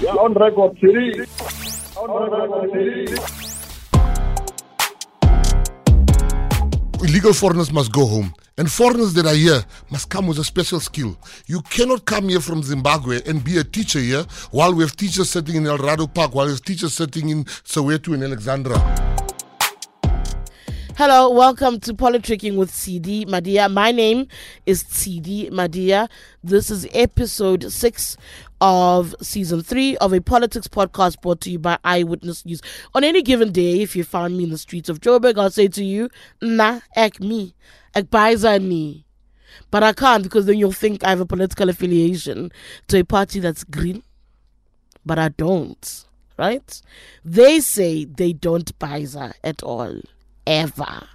Yeah, on record, Tshidi. On record, illegal foreigners must go home. And foreigners that are here must come with a special skill. You cannot come here from Zimbabwe and be a teacher here while we have teachers sitting in Eldorado Park, while we have teachers sitting in Soweto and Alexandra. Hello, welcome to Politricking with Tshidi Madia. My name is Tshidi Madia. This is episode six of season three of a politics podcast brought to you by Eyewitness News. On any given day, if you found me in the streets of Joburg, I'll say to you, Nah, ek me, ek ni. But I can't because then you'll think I have a political affiliation to a party that's green. But I don't, right? They say they don't Pfizer at all ever.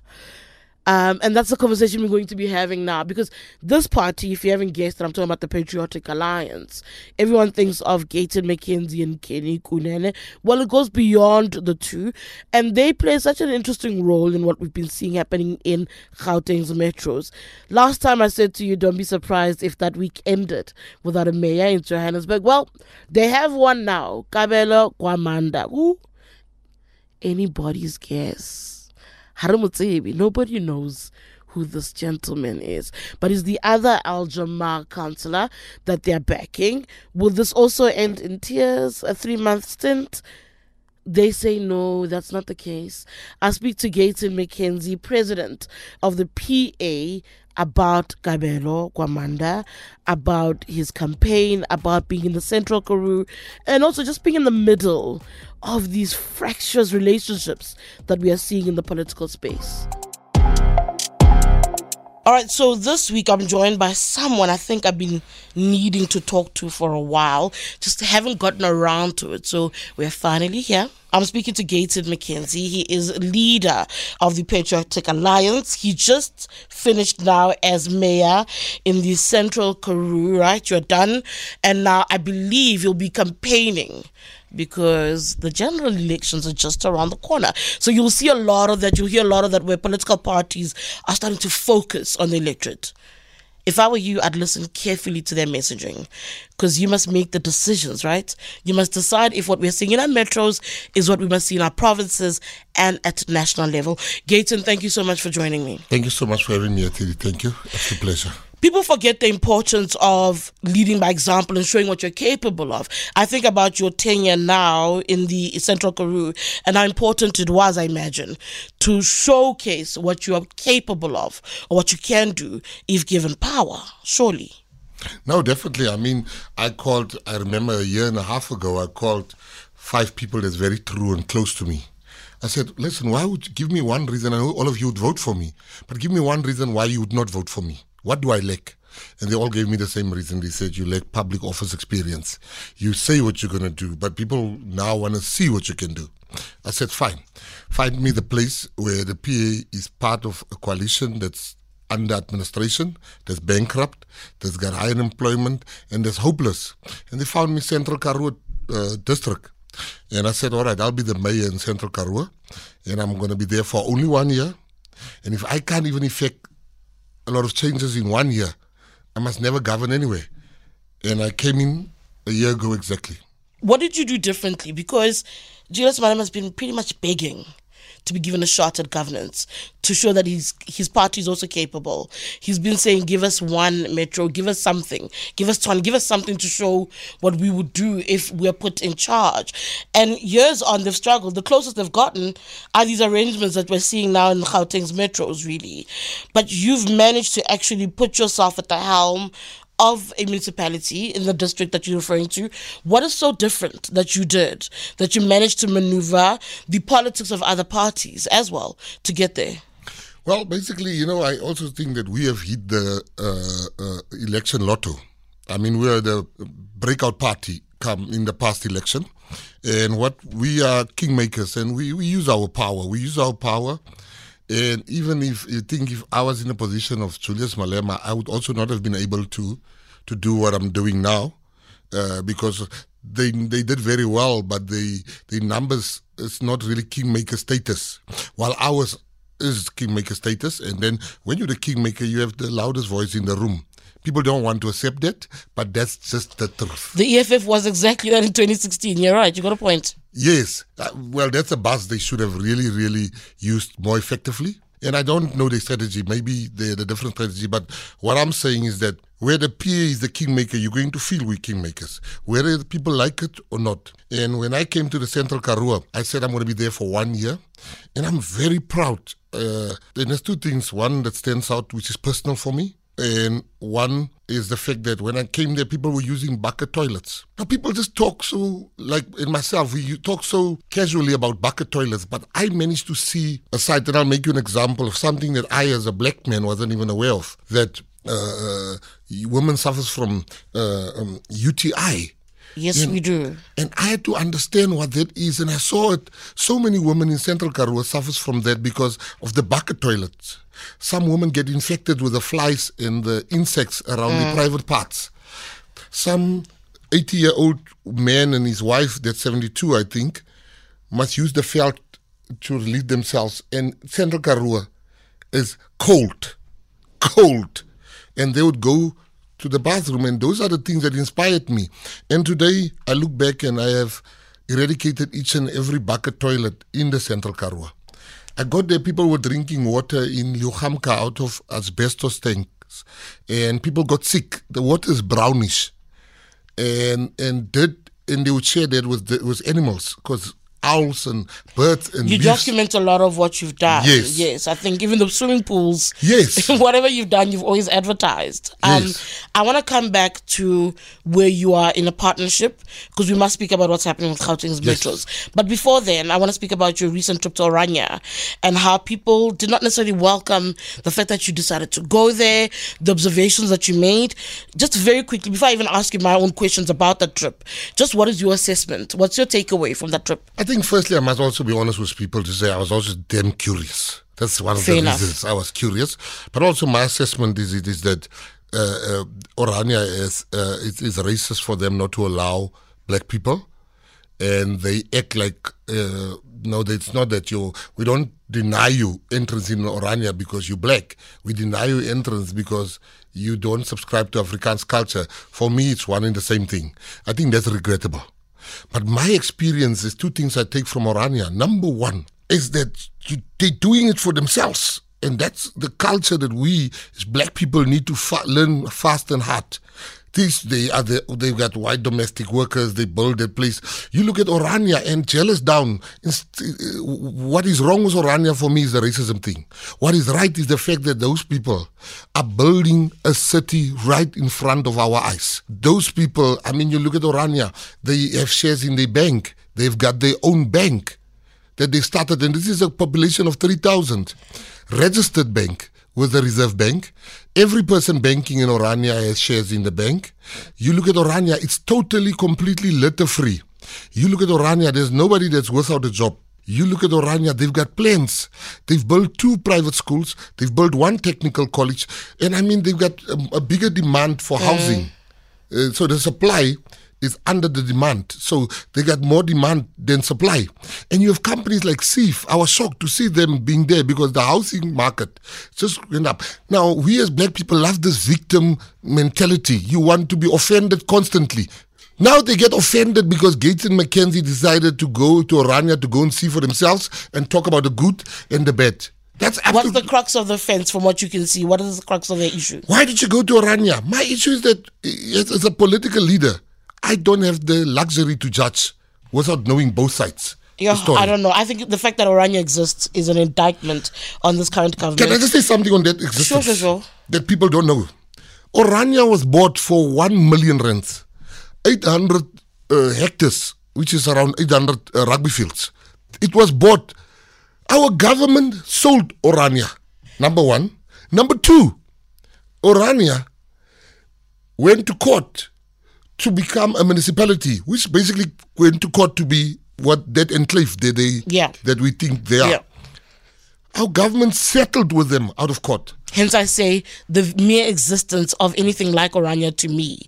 Um, and that's the conversation we're going to be having now because this party, if you haven't guessed, I'm talking about the Patriotic Alliance. Everyone thinks of Gayton McKenzie and Kenny Kunene. Well, it goes beyond the two, and they play such an interesting role in what we've been seeing happening in Gauteng's metros. Last time I said to you, don't be surprised if that week ended without a mayor in Johannesburg. Well, they have one now, Kabelo Gwamanda. Who? Anybody's guess. Nobody knows who this gentleman is. But is the other Al Jama-ah councillor that they're backing. Will this also end in tears? A three month stint? They say no, that's not the case. I speak to Gayton McKenzie, president of the PA, about Kabelo Gwamanda, about his campaign, about being in the Central Karoo, and also just being in the middle of these fractious relationships that we are seeing in the political space. All right, so this week I'm joined by someone I think I've been needing to talk to for a while, just haven't gotten around to it. So we're finally here. I'm speaking to Gayton McKenzie. He is leader of the Patriotic Alliance. He just finished now as mayor in the Central Karoo, right? You're done. And now I believe you'll be campaigning because the general elections are just around the corner. So you'll see a lot of that. You'll hear a lot of that where political parties are starting to focus on the electorate. If I were you, I'd listen carefully to their messaging because you must make the decisions, right? You must decide if what we're seeing in our metros is what we must see in our provinces and at national level. Gayton, thank you so much for joining me. Thank you so much for having me, Tshidi. Thank you. It's a pleasure people forget the importance of leading by example and showing what you're capable of. I think about your tenure now in the Central Karoo and how important it was, I imagine, to showcase what you are capable of or what you can do if given power, surely. No, definitely. I mean, I called, I remember a year and a half ago, I called five people that's very true and close to me. I said, listen, why would you give me one reason? I know all of you would vote for me, but give me one reason why you would not vote for me. What do I lack? And they all gave me the same reason. They said, You lack public office experience. You say what you're going to do, but people now want to see what you can do. I said, Fine. Find me the place where the PA is part of a coalition that's under administration, that's bankrupt, that's got high unemployment, and that's hopeless. And they found me Central Karoo uh, District. And I said, All right, I'll be the mayor in Central Karoo, and I'm going to be there for only one year. And if I can't even effect a lot of changes in one year. I must never govern anyway. And I came in a year ago exactly. What did you do differently? Because Julius Malema has been pretty much begging to be given a shot at governance to show that his his party is also capable. He's been saying, "Give us one metro, give us something, give us one, give us something to show what we would do if we're put in charge." And years on, they've struggled. The closest they've gotten are these arrangements that we're seeing now in Gauteng's metros, really. But you've managed to actually put yourself at the helm of a municipality in the district that you're referring to, what is so different that you did that you managed to maneuver the politics of other parties as well to get there? Well, basically, you know, I also think that we have hit the uh, uh, election lotto. I mean, we are the breakout party come in the past election. And what we are kingmakers and we, we use our power. We use our power and even if you think if I was in the position of Julius Malema, I would also not have been able to to do what I'm doing now, uh, because they they did very well, but the the numbers is not really kingmaker status, while ours is kingmaker status. And then when you're the kingmaker, you have the loudest voice in the room. People don't want to accept that, but that's just the truth. The EFF was exactly that in 2016. You're right. You got a point. Yes. Uh, well, that's a buzz they should have really, really used more effectively. And I don't know the strategy. Maybe they had a different strategy. But what I'm saying is that where the PA is the kingmaker, you're going to feel we're kingmakers, whether people like it or not. And when I came to the Central Karoo, I said I'm going to be there for one year. And I'm very proud. Uh, and there's two things. One that stands out, which is personal for me. And one is the fact that when I came there, people were using bucket toilets. Now, people just talk so, like in myself, we talk so casually about bucket toilets, but I managed to see a site, and I'll make you an example of something that I, as a black man, wasn't even aware of. That uh, uh women suffers from uh, um, UTI. Yes, we do. And I had to understand what that is, and I saw it. So many women in Central Karoo suffers from that because of the bucket toilets. Some women get infected with the flies and the insects around mm. the private parts. Some 80 year old man and his wife, that's 72, I think, must use the felt to relieve themselves. And Central Karoo is cold, cold. And they would go to the bathroom. And those are the things that inspired me. And today I look back and I have eradicated each and every bucket toilet in the Central Karoo. I got there, people were drinking water in Leeu-Gamka out of asbestos tanks, and people got sick. The water is brownish, and and did and they would share that with the, with animals because owls and birds and you leaves. document a lot of what you've done Yes. yes i think even the swimming pools Yes. whatever you've done you've always advertised um Yes. i want to come back to where you are in a partnership because we must speak about what's happening with Gauteng's Yes. metros but before then i want to speak about your recent trip to orania and how people did not necessarily welcome the fact that you decided to go there the observations that you made just very quickly before i even ask you my own questions about that trip just what is your assessment what's your takeaway from that trip I think firstly I must also be honest with people to say I was also damn curious. That's one of Fair the enough. reasons I was curious. But also my assessment is it is that uh, uh, Orania is uh, it is racist for them not to allow black people, and they act like uh, no, it's not that you. We don't deny you entrance in Orania because you're black. We deny you entrance because you don't subscribe to Afrikaans culture. For me, it's one and the same thing. I think that's regrettable. But my experience is two things I take from Orania. Number one is that you, they're doing it for themselves. And that's the culture that we as black people need to fa- learn fast and hard. They are the, they've got white domestic workers, they build their place. You look at Orania and jealous down. Uh, What is wrong with Orania for me is the racism thing. What is right is the fact that those people are building a city right in front of our eyes. Those people, I mean, you look at Orania, they have shares in the bank, they've got their own bank that they started, and this is a population of 3,000. Registered bank with the Reserve Bank. Every person banking in Orania has shares in the bank. You look at Orania, it's totally, completely litter free. You look at Orania, there's nobody that's without a job. You look at Orania, they've got plans. They've built two private schools, they've built one technical college, and I mean, they've got a, a bigger demand for housing. Uh, so the supply is under the demand. So they got more demand than supply. And you have companies like SEAF. I was shocked to see them being there because the housing market just went up. Now, we as black people love this victim mentality. You want to be offended constantly. Now they get offended because Gayton McKenzie decided to go to Orania to go and see for themselves and talk about the good and the bad. That's What's the crux of the fence from what you can see? What is the crux of the issue? why did you go to Orania? My issue is that as a political leader, I don't have the luxury to judge without knowing both sides. Yeah. I don't know. I think the fact that Orania exists is an indictment on this current government. Can I just say something on that existence Sure, sure, sure. that people don't know? Orania was bought for one million rands, eight hundred uh, hectares, which is around eight hundred uh, rugby fields. It was bought. Our government sold Orania. Number one. Number two, Orania went to court to become a municipality, which basically went to court to be what that enclave that they Yeah. that we think they are. Yeah. Our government settled with them out of court. Hence, I say the mere existence of anything like Orania to me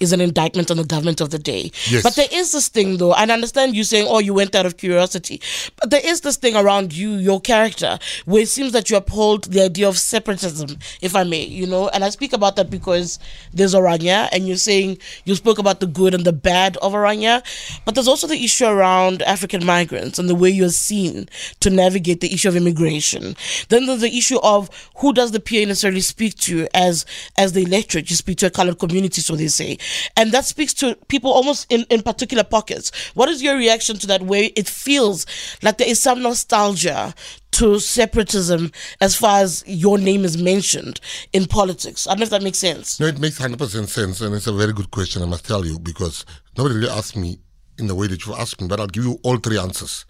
is an indictment on the government of the day. Yes. But there is this thing, though, and I understand you saying, oh, you went out of curiosity. But there is this thing around you, your character, where it seems that you uphold the idea of separatism, if I may, you know. And I speak about that because there's Orania, and you're saying you spoke about the good and the bad of Orania. But there's also the issue around African migrants and the way you're seen to navigate the issue of immigration. Then there's the issue of who does the PA necessarily speak to as as the electorate. You speak to a colored community, so they say, and that speaks to people almost in in particular pockets. What is your reaction to that? Where it feels like there is some nostalgia to separatism as far as your name is mentioned in politics. I don't know if that makes sense. No, it makes 100% sense, and it's a very good question, I must tell you, because nobody really asked me in the way that you asked me, but I'll give you all three answers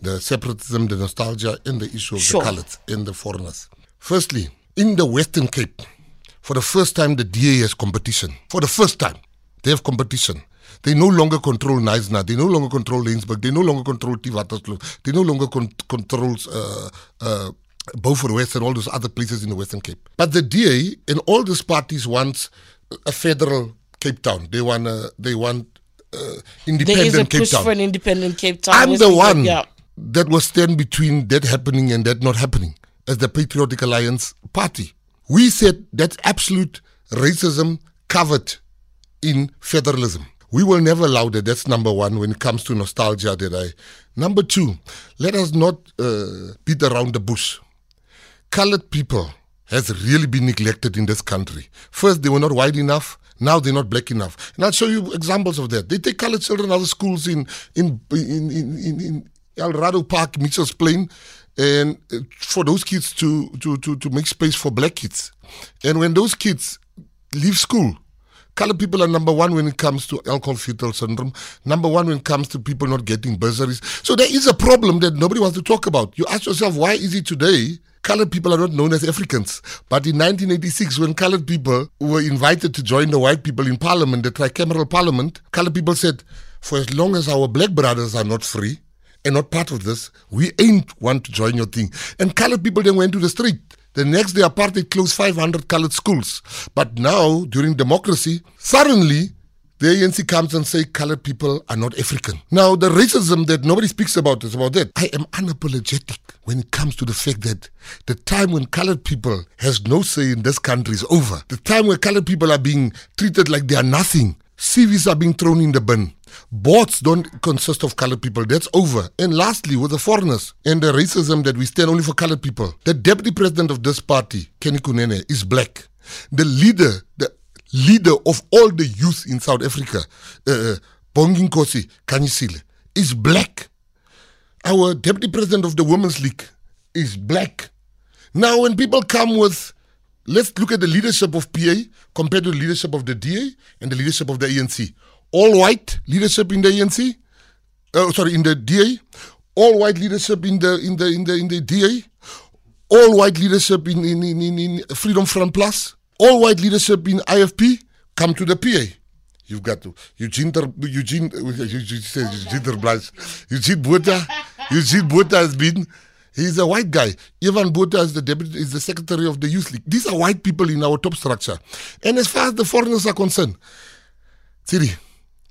the separatism, the nostalgia, and the issue of Sure. the colours and the foreigners. Firstly, in the Western Cape, for the first time, the DA has competition. For the first time, they have competition. They no longer control Knysna. They no longer control Laingsburg. They no longer control Theewaterskloof. They no longer con- controls uh, uh, Beaufort West and all those other places in the Western Cape. But the DA and all these parties want a federal Cape Town. They want a, they want uh, There independent is a Cape push Town. for an independent Cape Town. I'm West the Cape, one Yeah. that was stand between that happening and that not happening as the Patriotic Alliance party. We said that's absolute racism covered in federalism. We will never allow that. That's number one when it comes to nostalgia. That I. Number two, let us not uh, beat around the bush. Colored people has really been neglected in this country. First, they were not white enough. Now they're not black enough. And I'll show you examples of that. They take colored children out of schools in in in in, in, in Eldorado Park, Mitchell's Plain, and uh, for those kids to, to to to make space for black kids. And when those kids leave school, Colored people are number one when it comes to alcohol fetal syndrome, number one when it comes to people not getting bursaries. So there is a problem that nobody wants to talk about. You ask yourself, why is it today colored people are not known as Africans? But in 1986, when colored people were invited to join the white people in parliament, the tricameral parliament, colored people said, for as long as our black brothers are not free, and not part of this, we ain't want to join your thing. And colored people then went to the street. The next day, apartheid closed 500 colored schools. But now, during democracy, suddenly the ANC comes and say colored people are not African. Now, the racism that nobody speaks about is about that. I am unapologetic when it comes to the fact that the time when colored people has no say in this country is over. The time where colored people are being treated like they are nothing. CVs are being thrown in the bin. Boards don't consist of colored people. That's over. And lastly, with the foreigners and the racism that we stand only for colored people, the deputy president of this party, Kenny Kunene, is black. The leader, the leader of all the youth in South Africa, uh, Bongi Nkosi Kanyisile, is black. Our deputy president of the Women's League is black. Now, when people come with, let's look at the leadership of PA compared to the leadership of the DA and the leadership of the ANC. All white leadership in the ANC, uh, sorry, in the DA, all white leadership in the in the in the in the DA, all white leadership in in, in, in, Freedom Front Plus, all white leadership in IFP. Come to the PA. You've got to Eugene Ter, Eugene uh, Eugene says Eugene Ter Blythe. Eugene Botha. Eugene Botha has been he's a white guy. Ivan Botha is the deputy is the secretary of the youth league. These are white people in our top structure. And as far as the foreigners are concerned, Tshidi,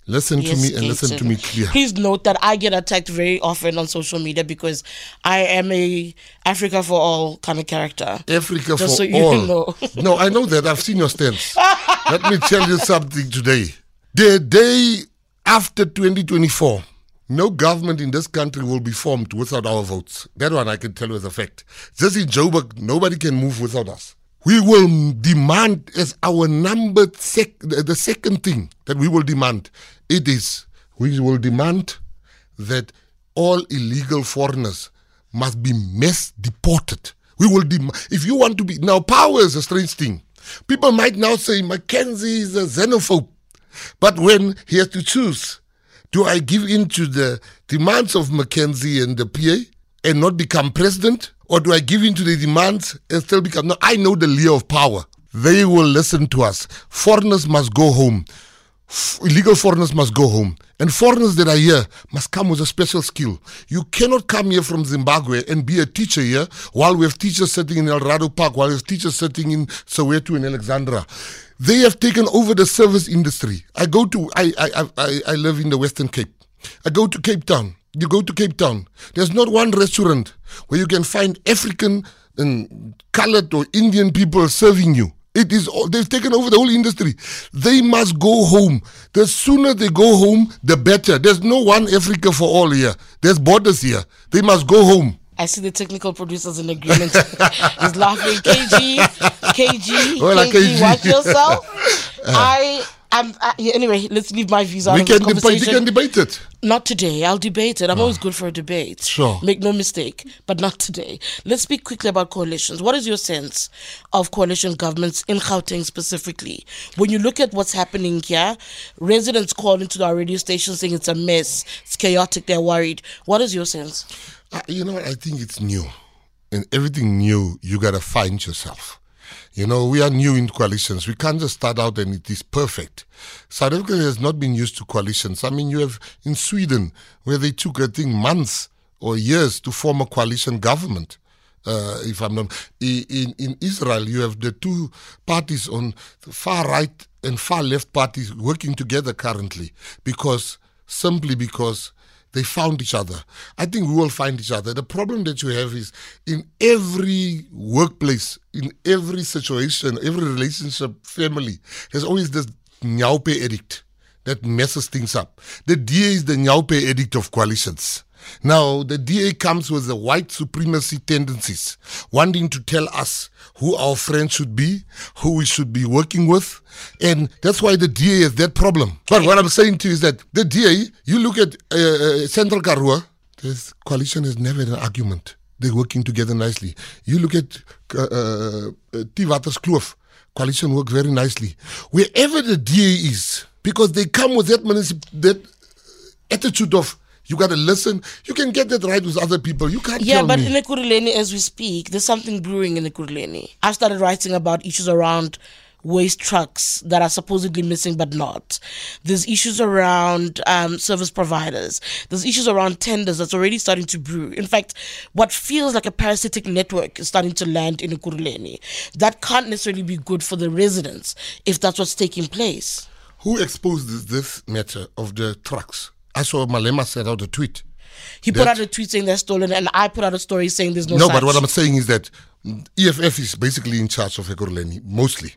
listen to me and listen to me clear. Please note that I get attacked very often on social media because I am a Africa for all kind of character. Africa Just for so you all. know. no, I know that. I've seen your stance. Let me tell you something today. The day after 2024, no government in this country will be formed without our votes. That one I can tell you as a fact. Just in Joburg, nobody can move without us. We will demand as our number sec- the second thing that we will demand. It is we will demand that all illegal foreigners must be mass deported. We will dem- if you want to be now power is a strange thing. People might now say McKenzie is a xenophobe, but when he has to choose, do I give in to the demands of McKenzie and the PA and not become president, or do I give in to the demands and still become? No, I know the layer of power. They will listen to us. Foreigners must go home. f- illegal foreigners must go home. And foreigners that are here must come with a special skill. You cannot come here from Zimbabwe and be a teacher here while we have teachers sitting in Eldorado Park, while we have teachers sitting in Soweto and Alexandra. They have taken over the service industry. I go to, I, I, I, I live in the Western Cape. I go to Cape Town. You go to Cape Town. There's not one restaurant where you can find African and colored or Indian people serving you. It is they've taken over the whole industry. They must go home. The sooner they go home, the better. There's no one Africa for all here. There's borders here. They must go home. I see the technical producers in agreement. He's laughing. KG, KG, Hola, KG, KG. watch yourself. I am. Uh, yeah, anyway, let's leave my views out We can debate. We can debate it. Not today. I'll debate it. I'm always ah. good for a debate. Sure. Make no mistake, but not today. Let's speak quickly about coalitions. What is your sense of coalition governments in Gauteng specifically? When you look at what's happening here, residents call into our radio station saying it's a mess, it's chaotic, they're worried. What is your sense? You know? I think it's new. And everything new, you got to find yourself. You know, we are new in coalitions. We can't just start out and it is perfect. South Africa has not been used to coalitions. I mean, you have in Sweden, where they took, I think, months or years to form a coalition government. Uh, if I'm not in in Israel, you have the two parties on the far right and far left parties working together currently because simply because they found each other. I think we will find each other. The problem that you have is in every workplace, in every situation, every relationship, family, there's always this nyaope addict that messes things up. The DA is the nyaope addict of coalitions. Now, the DA comes with the white supremacy tendencies, wanting to tell us who our friends should be, who we should be working with, and that's why the DA has that problem. But what I'm saying to you is that the DA, you look at uh, uh, Central Karoo, this coalition has never had an argument. They're working together nicely. You look at uh, uh, Kloof, coalition works very nicely. Wherever the DA is, because they come with that, that attitude of you got to listen. You can get that right with other people. You can't Yeah, but me. in Ekurhuleni, as we speak, there's something brewing in Ekurhuleni. I've started writing about issues around waste trucks that are supposedly missing but not. There's issues around um, service providers. There's issues around tenders that's already starting to brew. In fact, what feels like a parasitic network is starting to land in Ekurhuleni. That can't necessarily be good for the residents if that's what's taking place. Who exposed this matter of the trucks? I saw Malema set out a tweet. He put out a tweet saying they're stolen, and I put out a story saying there's no. No, such. but what I'm saying is that EFF is basically in charge of Ekurhuleni, mostly.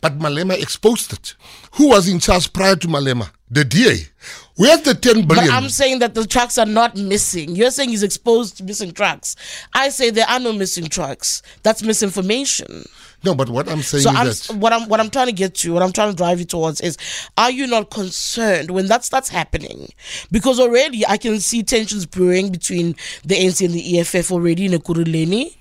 But Malema exposed it. Who was in charge prior to Malema? The DA. Where's the 10 But? I'm saying that the trucks are not missing. You're saying he's exposed to missing trucks. I say there are no missing trucks. That's misinformation. No, but what I'm saying So is I'm that what I'm what I'm trying to get to, what I'm trying to drive you towards is are you not concerned when that starts happening? Because already I can see tensions brewing between the ANC and the EFF already in Ekurhuleni.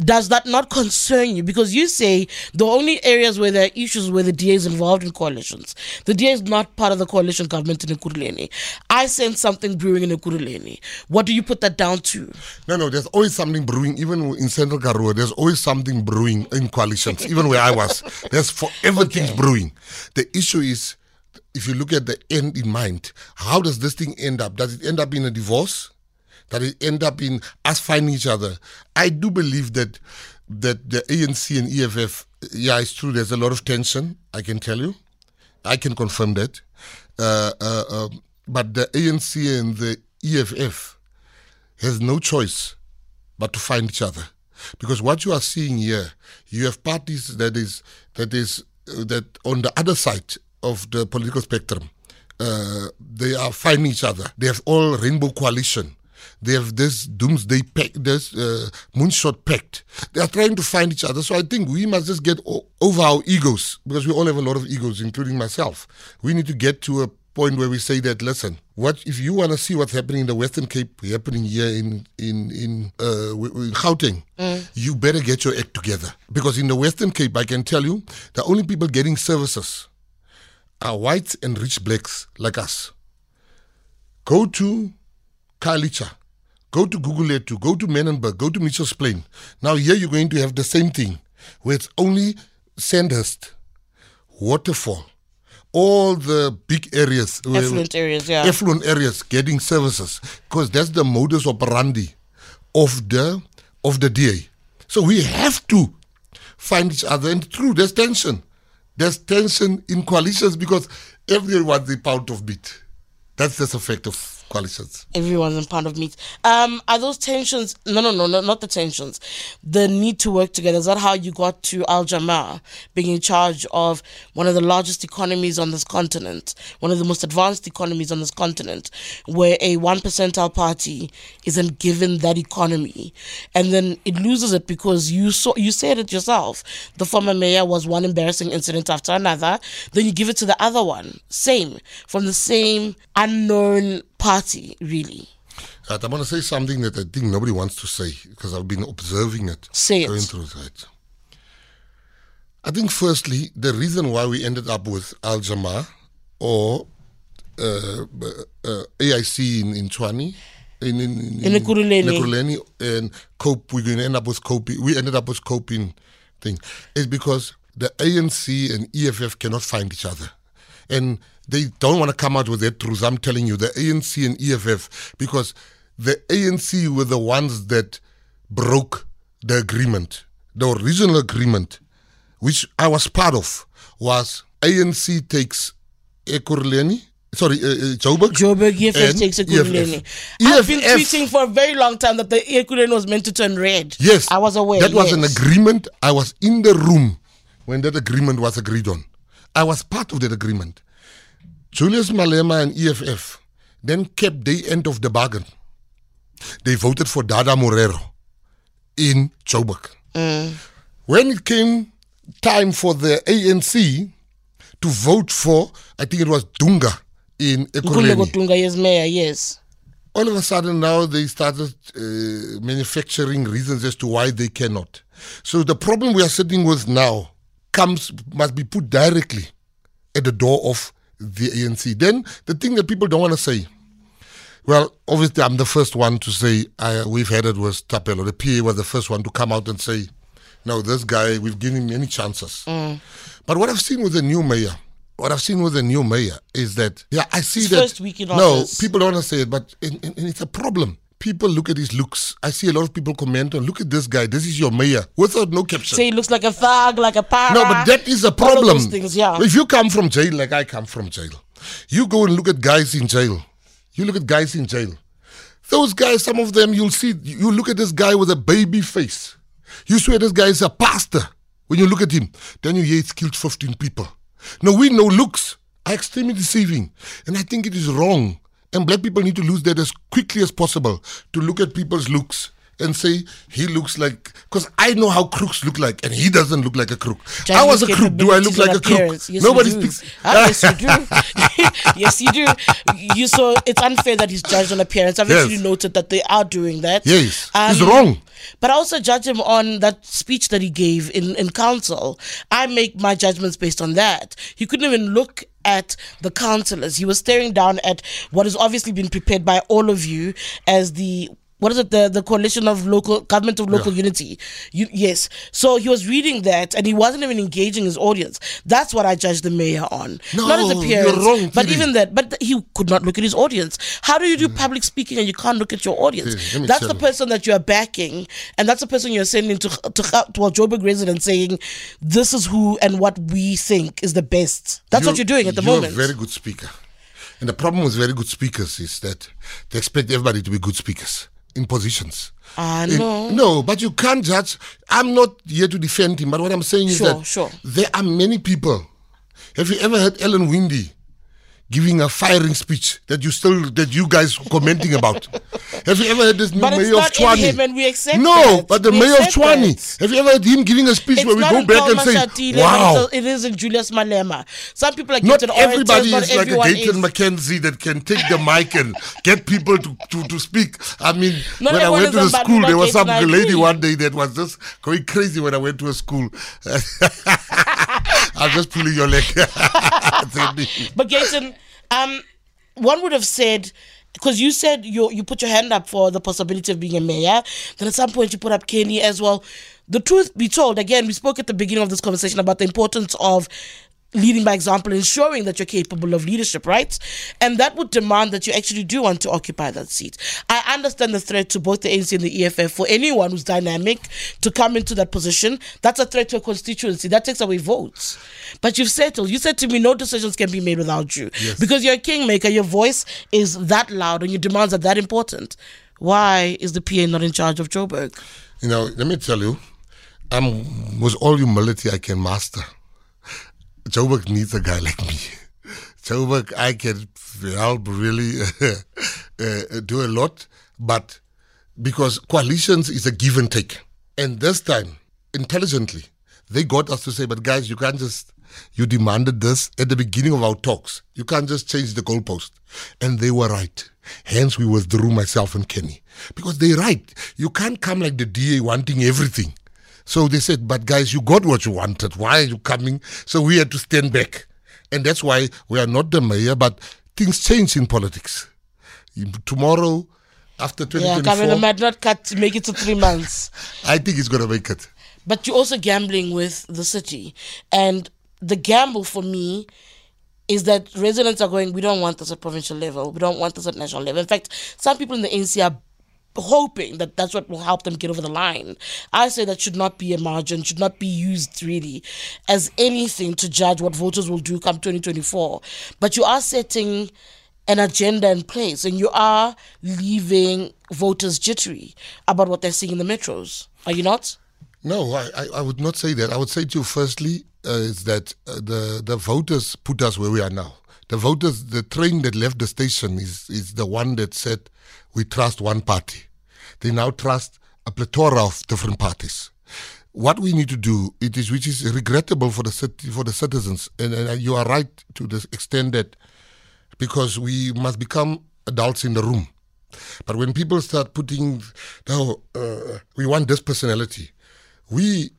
Does that not concern you? Because you say the only areas where there are issues where the DA is involved in coalitions. The DA is not part of the coalition government in Ekurhuleni. I sense something brewing in Ekurhuleni. What do you put that down to? No, no, there's always something brewing, even in Central Karoo, there's always something brewing in coalitions, even where I was. There's forever things brewing. The issue is, if you look at the end in mind, how does this thing end up? Does it end up in a divorce? Does it end up in us finding each other? I do believe that that the ANC and EFF, yeah, it's true, there's a lot of tension, I can tell you. I can confirm that. Uh, uh, um, but the ANC and the EFF has no choice but to find each other because what you are seeing here you have parties that is that is uh, that on the other side of the political spectrum uh, they are finding each other they have all rainbow coalition they have this doomsday pact, this uh, moonshot pact. They are trying to find each other. So I think we must just get o- over our egos because we all have a lot of egos, including myself. We need to get to a point where we say that listen what if you want to see what's happening in the western cape happening here in in in uh w- gauteng you better get your act together because in the western cape i can tell you the only people getting services are whites and rich blacks like us go to Khayelitsha, go to Google Guguletu, go to Manenberg, go to Mitchell's Plain. Now here you're going to have the same thing, where it's only Sandhurst, Waterfall, all the big areas, uh, Affluent areas, yeah. affluent areas getting services because that's the modus operandi of the of the DA. So we have to find each other and true there's tension. There's tension in coalitions because everyone wants a pound of meat. That's the effect of coalitions. Everyone's in pound of meat. Um, are those tensions? No, no, no, no, not the tensions. The need to work together. Is that how you got to Al Jama-ah being in charge of one of the largest economies on this continent, one of the most advanced economies on this continent, where a one percentile party isn't given that economy, and then it loses it because you saw you said it yourself. The former mayor was one embarrassing incident after another. Then you give it to the other one, same from the same unknown party, really. Right, I want to say something that I think nobody wants to say because I've been observing it. Say it. Going through it. I think, firstly, the reason why we ended up with Al Jama-ah or uh, uh, AIC in, in Tshwane, in, in, In. Ekurhuleni, and Cope, we're going to end up with Cope. We ended up with Cope in thing. Is because the ANC and EFF cannot find each other. And they don't want to come out with their truths. I'm telling you, the ANC and EFF, because the ANC were the ones that broke the agreement. The original agreement, which I was part of, was ANC takes Ekurhuleni, sorry, uh, uh, Joburg. Joburg EFF takes. Ekurhuleni. I've been tweeting for a very long time that the Ekurhuleni was meant to turn red. Yes. I was aware. That was an agreement. I was in the room when that agreement was agreed on. I was part of that agreement. Julius Malema and EFF then kept the end of the bargain. They voted for Dada Morero in Joburg. Mm. When it came time for the ANC to vote for, I think it was Dunga in Ekurhuleni Tunga, yes, mayor, yes. all of a sudden now they started uh, manufacturing reasons as to why they cannot. So the problem we are sitting with now comes must be put directly at the door of the ANC. Then the thing that people don't want to say. Well, obviously, I'm the first one to say I, we've had it with Thapelo. The PA was the first one to come out and say, no, this guy, we've given him many chances. Mm. But what I've seen with the new mayor, what I've seen with the new mayor is that, yeah, I see His that. first week in no, people don't want to say it, but and, and, and it's a problem. People look at his looks. I see a lot of people comment on, look at this guy. This is your mayor without no caption. Say he looks like a thug, like a para. No, but that is a problem. things, yeah. If you come from jail like I come from jail, you go and look at guys in jail. You look at guys in jail. Those guys, some of them, you'll see, you look at this guy with a baby face. You swear this guy is a pastor. When you look at him, then you hear he's killed 15 people. Now we know looks are extremely deceiving. And I think it is wrong. And black people need to lose that as quickly as possible to look at people's looks and say he looks like because I know how crooks look like and he doesn't look like a crook. I was a crook. Do I look like a crook? capabilities on appearance. Yes, Nobody speaks. Ah, yes, you do. yes, you do. You so it's unfair that he's judged on appearance. I've Yes. actually noted that they are doing that. Yes, Um, wrong. But I also judge him on that speech that he gave in, in council. I make my judgments based on that. He couldn't even look at the councillors. He was staring down at what has obviously been prepared by all of you as the what is it? The the coalition of local government of local unity. You, yes. So he was reading that and he wasn't even engaging his audience. That's what i judge the mayor on. Not his No, appearance you're wrong, but Tshidi. even that but th- he could not look at his audience. How do you do public speaking and you can't look at your audience? Me that's the you. person that you are backing and that's the person you're sending to to, to our Joburg residents saying this is who and what we think is the best. That's what you're doing at the you're moment. a very good speaker. And the problem with very good speakers is that they expect everybody to be good speakers in positions. Ah, I In- know. no, but you can't judge. I'm not here to defend him, but what I'm saying is that sure. there are many people. Have you ever heard Ellen Windy giving a firing speech that you still that you guys commenting about? Have you ever heard this new But it's mayor of not in Tshwane? him and we accept no, but the We mayor of Tshwane. that. Have you ever heard him giving a speech It's where we go back and say, "Wow"? it isn't Julius Malema. Some people are Not everybody orators, is not like a is. McKenzie that can take the mic and get people to, to, to speak. I mean, Not when I went to the school, there was some lady one day that was just going crazy when I went to a school. I'm just pulling your leg. But Gayton, um, one would have said because you said you you put your hand up for the possibility of being a mayor. Then at some point you put up Kenny as well. The truth be told, again, we spoke at the beginning of this conversation about the importance of leading by example and showing that you're capable of leadership, right? And that would demand that you actually do want to occupy that seat. I understand the threat to both the ANC and the EFF for anyone who's dynamic to come into that position. That's a threat to a constituency. That takes away votes. But you've settled. You said to me, no decisions can be made without you. Yes. Because you're a kingmaker, your voice is that loud and your demands are that important. Why is the PA not in charge of Joburg? You know, let me tell you, I'm with all humility I can master. Joburg needs a guy like me. Joburg, I can help really uh, do a lot, but because coalitions is a give and take. And this time, intelligently, they got us to say, but guys, you can't just, you demanded this at the beginning of our talks. You can't just change the goalpost. And they were right. Hence, we withdrew myself and Kenny. Because they're right. You can't come like the DA wanting everything. So they said, but guys, you got what you wanted. Why are you coming? So we had to stand back. And that's why we are not the mayor, but things change in politics. Tomorrow, after Yeah, 2024, Kamela might not cut make it to three months. I think he's going to make it. but you're also gambling with the city. And the gamble for me is that residents are going, we don't want this at provincial level, we don't want this at national level. In fact, some people in the NC are hoping that that's what will help them get over the line. I say that should not be a margin, should not be used really as anything to judge what voters will do come 2024. But you are setting an agenda in place and you are leaving voters jittery about what they're seeing in the metros. Are you not? No, I, I, would not say that. I would say to you, firstly, uh, is that uh, the, the voters put us where we are now. The voters, the train that left the station is, is the one that said, we trust one party. They now trust a plethora of different parties. What we need to do, it is which is regrettable for the city, for the citizens, and, and you are right to the extent that because we must become adults in the room. But when people start putting, no, uh, we want this personality, we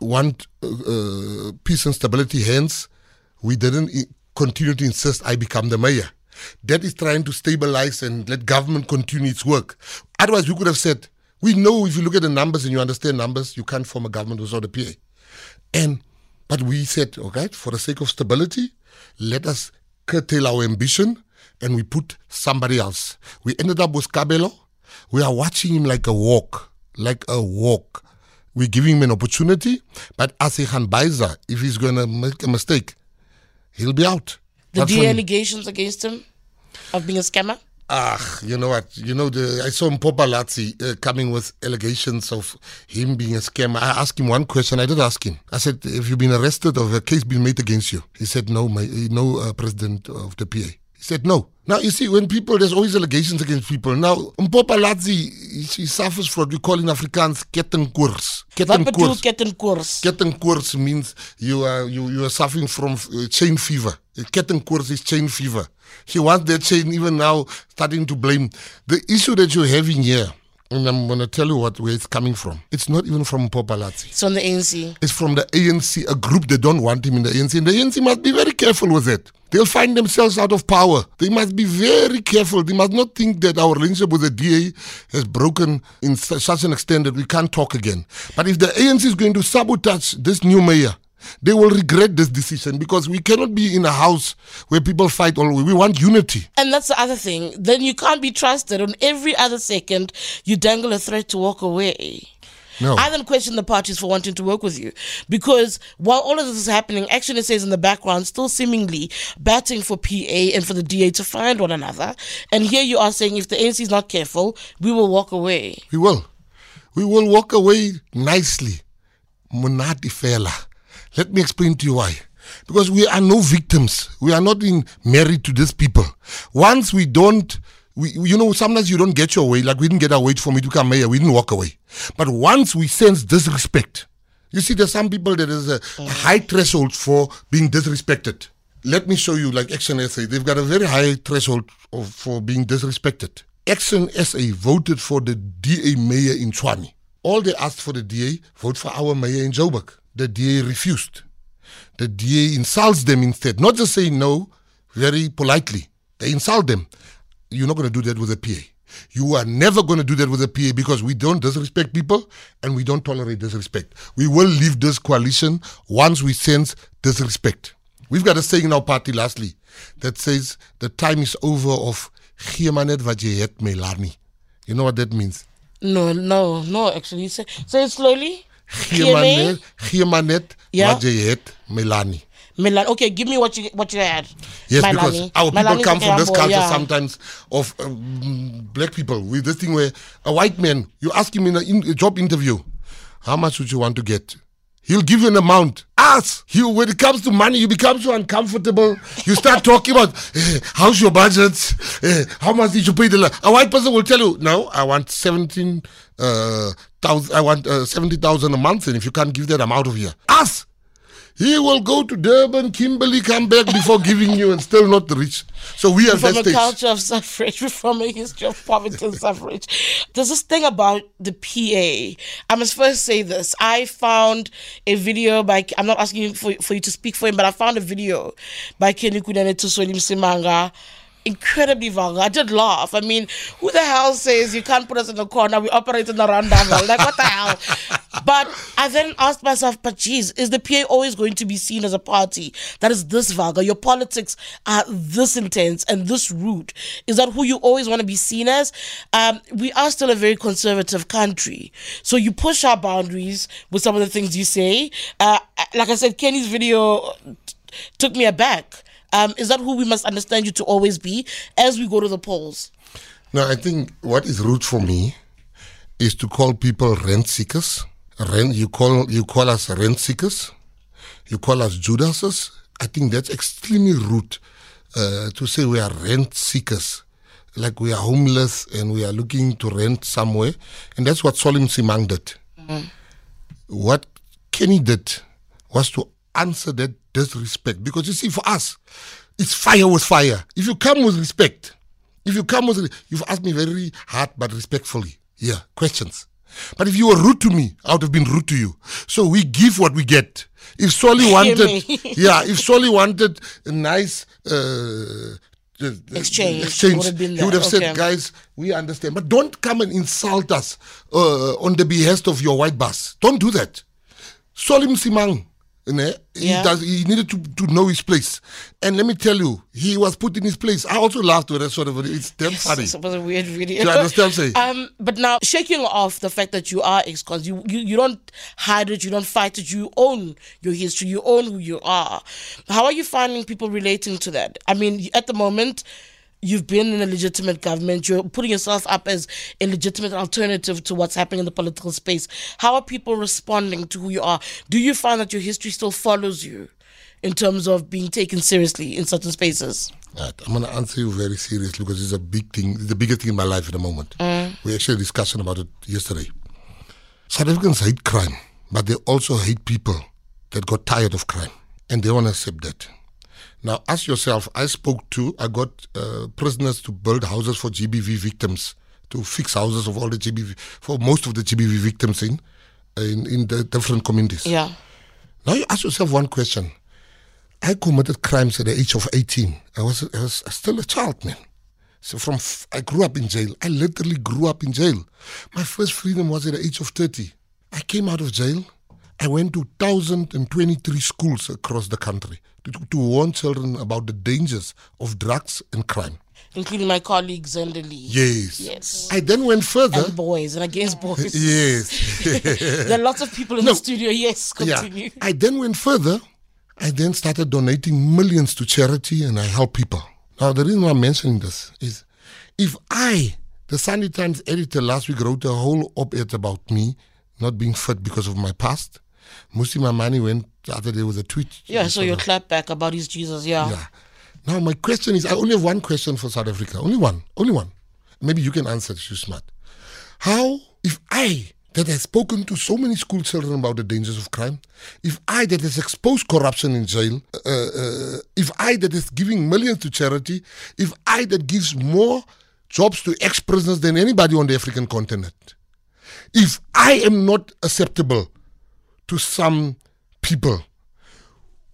want uh, uh, peace and stability. Hence, we didn't continue to insist I become the mayor. That is trying to stabilize and let government continue its work. Otherwise, we could have said, we know if you look at the numbers and you understand numbers, you can't form a government without a PA. And but we said, all right, for the sake of stability, let us curtail our ambition and we put somebody else. We ended up with Kabelo. We are watching him like a walk, like a walk. We're giving him an opportunity, but as a Hanbaiza, if he's going to make a mistake, he'll be out. The That's D when- allegations against him of being a scammer? Ah, you know what? You know, the I saw Mpopalazzi uh, coming with allegations of him being a scammer. I asked him one question. I did ask him. I said, "Have you been arrested or a case been made against you?" He said, "No, my no, uh, president of the PA." He said, "No." Now you see, when people there's always allegations against people. Now Mpopalazzi, he, he suffers from what we call in Afrikaans bedoel Kettingkoers. kettingkoers? Kettingkoers means you are you you are suffering from uh, chain fever. Kettingkoers is chain fever. He wants that chain even now starting to blame the issue that you're having here. And I'm going to tell you what where it's coming from. It's not even from Popalazzi. It's from the ANC. It's from the ANC, a group that don't want him in the ANC. And the ANC must be very careful with it. They'll find themselves out of power. They must be very careful. They must not think that our relationship with the DA has broken in such an extent that we can't talk again. But if the ANC is going to sabotage this new mayor, they will regret this decision because we cannot be in a house where people fight always. We want unity. And that's the other thing. Then you can't be trusted. On every other second, you dangle a threat to walk away. No. I then question the parties for wanting to work with you because while all of this is happening, ActionSA in the background, still seemingly batting for PA and for the DA to find one another. And here you are saying if the ANC is not careful, we will walk away. We will. We will walk away nicely. Monati fela. Let me explain to you why. Because we are no victims. We are not in married to these people. Once we don't, we, you know, sometimes you don't get your way. Like we didn't get our way for me to come mayor. We didn't walk away. But once we sense disrespect, you see, there's some people that is a, a mm. high threshold for being disrespected. Let me show you, like Action SA, they've got a very high threshold of, for being disrespected. Action SA voted for the DA mayor in Tshwane. All they asked for the DA, vote for our mayor in Joburg. The DA refused. The DA insults them instead. Not just saying no, very politely. They insult them. You're not going to do that with a PA. You are never going to do that with a PA because we don't disrespect people and we don't tolerate disrespect. We will leave this coalition once we sense disrespect. We've got a saying in our party, lastly, that says the time is over of Giemanet Vajet Melani. You know what that means? No, no, no. Actually, say say it slowly. Giemanet Giemanet Yeah. Vajet Melani. Milan. Okay, give me what you what you had. Yes, Milani. because our people Milani come from this culture yeah. sometimes of um, black people with this thing where a white man, you ask him in a, in a job interview, how much would you want to get? He'll give you an amount. Ask. He, when it comes to money, you become so uncomfortable. You start talking about eh, how's your budget? Eh, how much did you pay the? la-" A white person will tell you, no, I want seventeen uh, thousand. I want uh, seventy thousand a month, and if you can't give that, I'm out of here. Us! He will go to Durban, Kimberley, come back before giving you and still not rich. So we are from a stage. culture of suffrage, from a history of poverty and suffrage. There's this thing about the PA. I must first say this. I found a video by, I'm not asking for, for you to speak for him, but I found a video by Kenny Kunene Tusoli Msimanga. Incredibly vulgar. I did laugh. I mean, who the hell says you can't put us in the corner? We operate in the roundabout. Like, what the hell? But I then asked myself, but geez, is the PA always going to be seen as a party that is this vulgar? Your politics are this intense and this rude. Is that who you always want to be seen as? Um, we are still a very conservative country. So you push our boundaries with some of the things you say. Uh, like I said, Kenny's video t- took me aback. Um, is that who we must understand you to always be as we go to the polls? No, I think what is rude for me is to call people rent seekers. Rent, you call you call us rent seekers. You call us Judases. I think that's extremely rude uh, to say we are rent seekers, like we are homeless and we are looking to rent somewhere. And that's what Solly Msimanga did. What Kenny did was to answer that disrespect. Because you see, for us, it's fire with fire. If you come with respect, if you come with, you've asked me very hard but respectfully. Yeah, questions. But if you were rude to me, I would have been rude to you. So we give what we get. If Solly wanted, yeah, if Solly wanted a nice uh, the- the- Exchange, exchange, would have been he would have said, guys, we understand. But don't come and insult us uh, on the behest of your white bus. Don't do that. Solly Msimanga, he, Yeah. does, he needed to, to know his place. And let me tell you, he was put in his place. I also laughed with that sort of, it's damn funny. It was a weird video. Do you understand saying? Um, but now shaking off the fact that you are ex-cons, you, you you don't hide it, you don't fight it, you own your history, you own who you are. How are you finding people relating to that? I mean, at the moment. You've been in a legitimate government. You're putting yourself up as a legitimate alternative to what's happening in the political space. How are people responding to who you are? Do you find that your history still follows you in terms of being taken seriously in certain spaces? Right. I'm going to answer you very seriously because it's a big thing. It's the biggest thing in my life at the moment. Mm. We actually had a discussion about it yesterday. South Africans hate crime, but they also hate people that got tired of crime, and they want to accept that. Now, ask yourself. I spoke to, I got uh, prisoners to build houses for GBV victims, to fix houses of all the GBV, for most of the GBV victims in, in, in the different communities. Yeah. Now you ask yourself one question. I committed crimes at the age of 18. I was, I was still a child, man. So from f- I grew up in jail. I literally grew up in jail. My first freedom was at the age of 30. I came out of jail. I went to 1,023 schools across the country to, to warn children about the dangers of drugs and crime. Including my colleague Zenda Lee. Yes. Yes. I then went further. and boys and against boys. yes. There are lots of people in No. the studio. Yes, continue. Yeah. I then went further. I then started donating millions to charity and I help people. Now, the reason why I'm mentioning this is if I, the Sunday Times editor last week, wrote a whole op ed about me not being fit because of my past, Mmusi Maimane went the other day with a tweet. Yeah, so you clap back about his Jesus. Yeah. Yeah. Now, my question is I only have one question for South Africa. Only one. Only one. Maybe you can answer it, you smart. How, if I, that has spoken to so many school children about the dangers of crime, if I, that has exposed corruption in jail, uh, uh, if I, that is giving millions to charity, if I, that gives more jobs to ex prisoners than anybody on the African continent, if I am not acceptable to some people,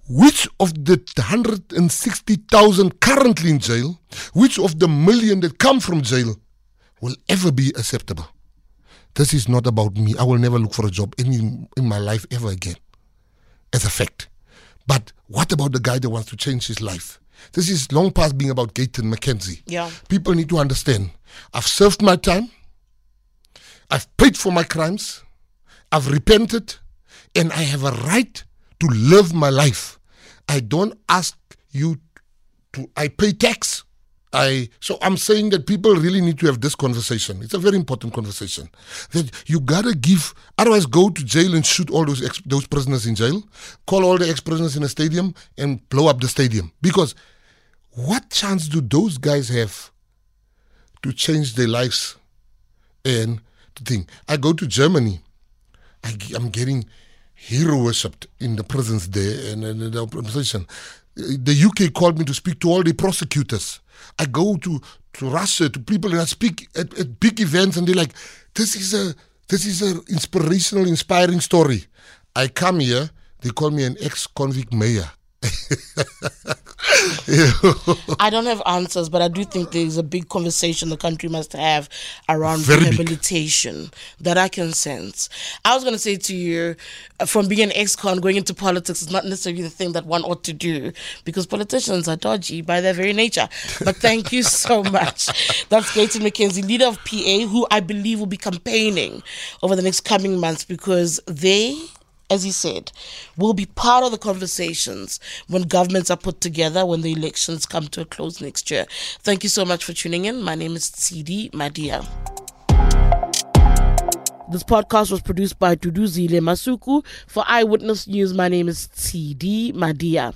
which of the 160,000 currently in jail, which of the million that come from jail will ever be acceptable. This is not about me. I will never look for a job any in my life ever again. As a fact. But what about the guy that wants to change his life? This is long past being about Gayton McKenzie. Yeah. People need to understand. I've served my time. I've paid for my crimes. I've repented. And I have a right to live my life. I don't ask you to, I pay tax. I so I'm saying that people really need to have this conversation. It's a very important conversation. That you gotta give. Otherwise, go to jail and shoot all those ex, those prisoners in jail. Call all the ex-prisoners in a stadium and blow up the stadium. Because what chance do those guys have to change their lives and to think? I go to Germany. I, am getting hero worshipped in the prisons there and, and the opposition. The UK called me to speak to all the prosecutors I go to, to Russia to people and I speak at, at big events and they're like, this is a this is an inspirational, inspiring story. I come here, they call me an ex-convict mayor. I don't have answers, but I do think there is a big conversation the country must have around Very big. rehabilitation that I can sense. I was going to say to you, uh, from being an ex-con, going into politics is not necessarily the thing that one ought to do because politicians are dodgy by their very nature. But thank you so much. That's Gayton McKenzie, leader of PA, who I believe will be campaigning over the next coming months because they as he said, will be part of the conversations when governments are put together, when the elections come to a close next year. Thank you so much for tuning in. My name is Tshidi Madia. This podcast was produced by Duduzile Masuku. For Eyewitness News, my name is Tshidi Madia.